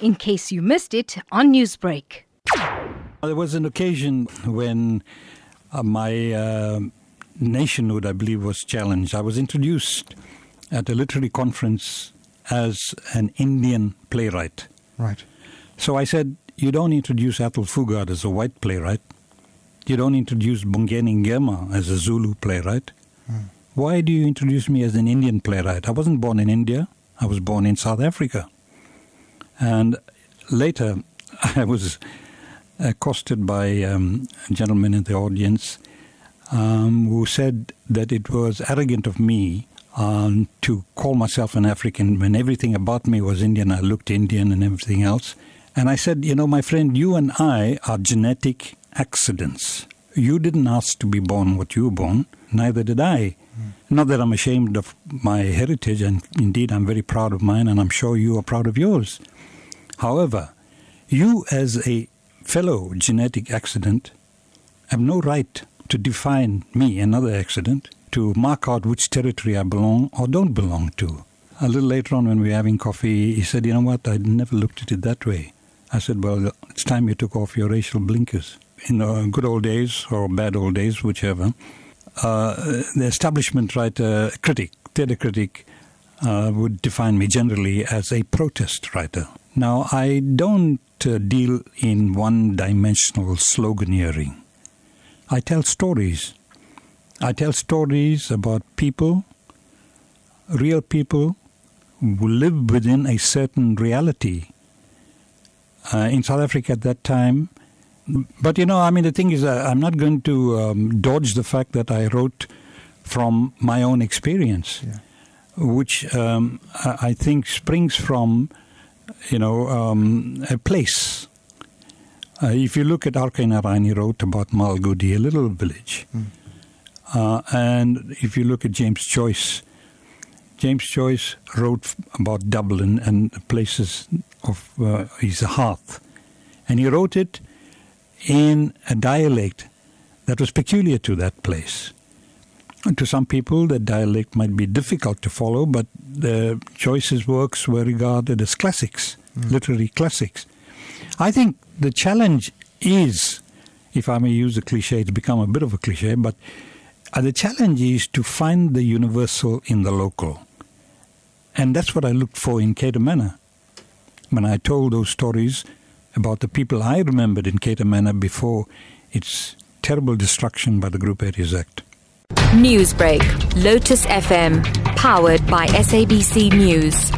in case you missed it on Newsbreak. There was an occasion when uh, my uh, nationhood, I believe, was challenged. I was introduced at a literary conference as an Indian playwright. Right. So I said, You don't introduce Athol Fugard as a white playwright. You don't introduce Mbongeni Ngema as a Zulu playwright. Why do you introduce me as an Indian playwright? I wasn't born in India, I was born in South Africa. And later, I was accosted by um, a gentleman in the audience um, who said that it was arrogant of me um, to call myself an African when everything about me was Indian. I looked Indian and everything else. And I said, you know, my friend, you and I are genetic accidents. You didn't ask to be born what you were born, neither did I. Not that I'm ashamed of my heritage, and indeed I'm very proud of mine, and I'm sure you are proud of yours. However, you as a fellow genetic accident have no right to define me, another accident, to mark out which territory I belong or don't belong to. A little later on, when we were having coffee, he said, You know what? I never looked at it that way. I said, Well, it's time you took off your racial blinkers. In the good old days or bad old days, whichever, uh, the establishment writer, critic, theatre critic, uh, would define me generally as a protest writer. Now, I don't uh, deal in one dimensional sloganeering. I tell stories. I tell stories about people, real people who live within a certain reality. Uh, in South Africa at that time, but you know, I mean, the thing is, uh, I'm not going to um, dodge the fact that I wrote from my own experience, Yeah. which um, I think springs from, you know, um, a place. Uh, if you look at he wrote about Malgudi, a little village. Uh, and if you look at James Joyce, James Joyce wrote about Dublin and places of uh, his hearth. And he wrote it in a dialect that was peculiar to that place. And to some people, the dialect might be difficult to follow, but the Joyce's works were regarded as classics, literary classics. I think the challenge is, if I may use a cliche, it's become a bit of a cliche, but uh, the challenge is to find the universal in the local. And that's what I looked for in Cato Manor. When I told those stories about the people I remembered in Cato Manor before its terrible destruction by the Group Areas Act. Newsbreak, Lotus FM, powered by SABC News.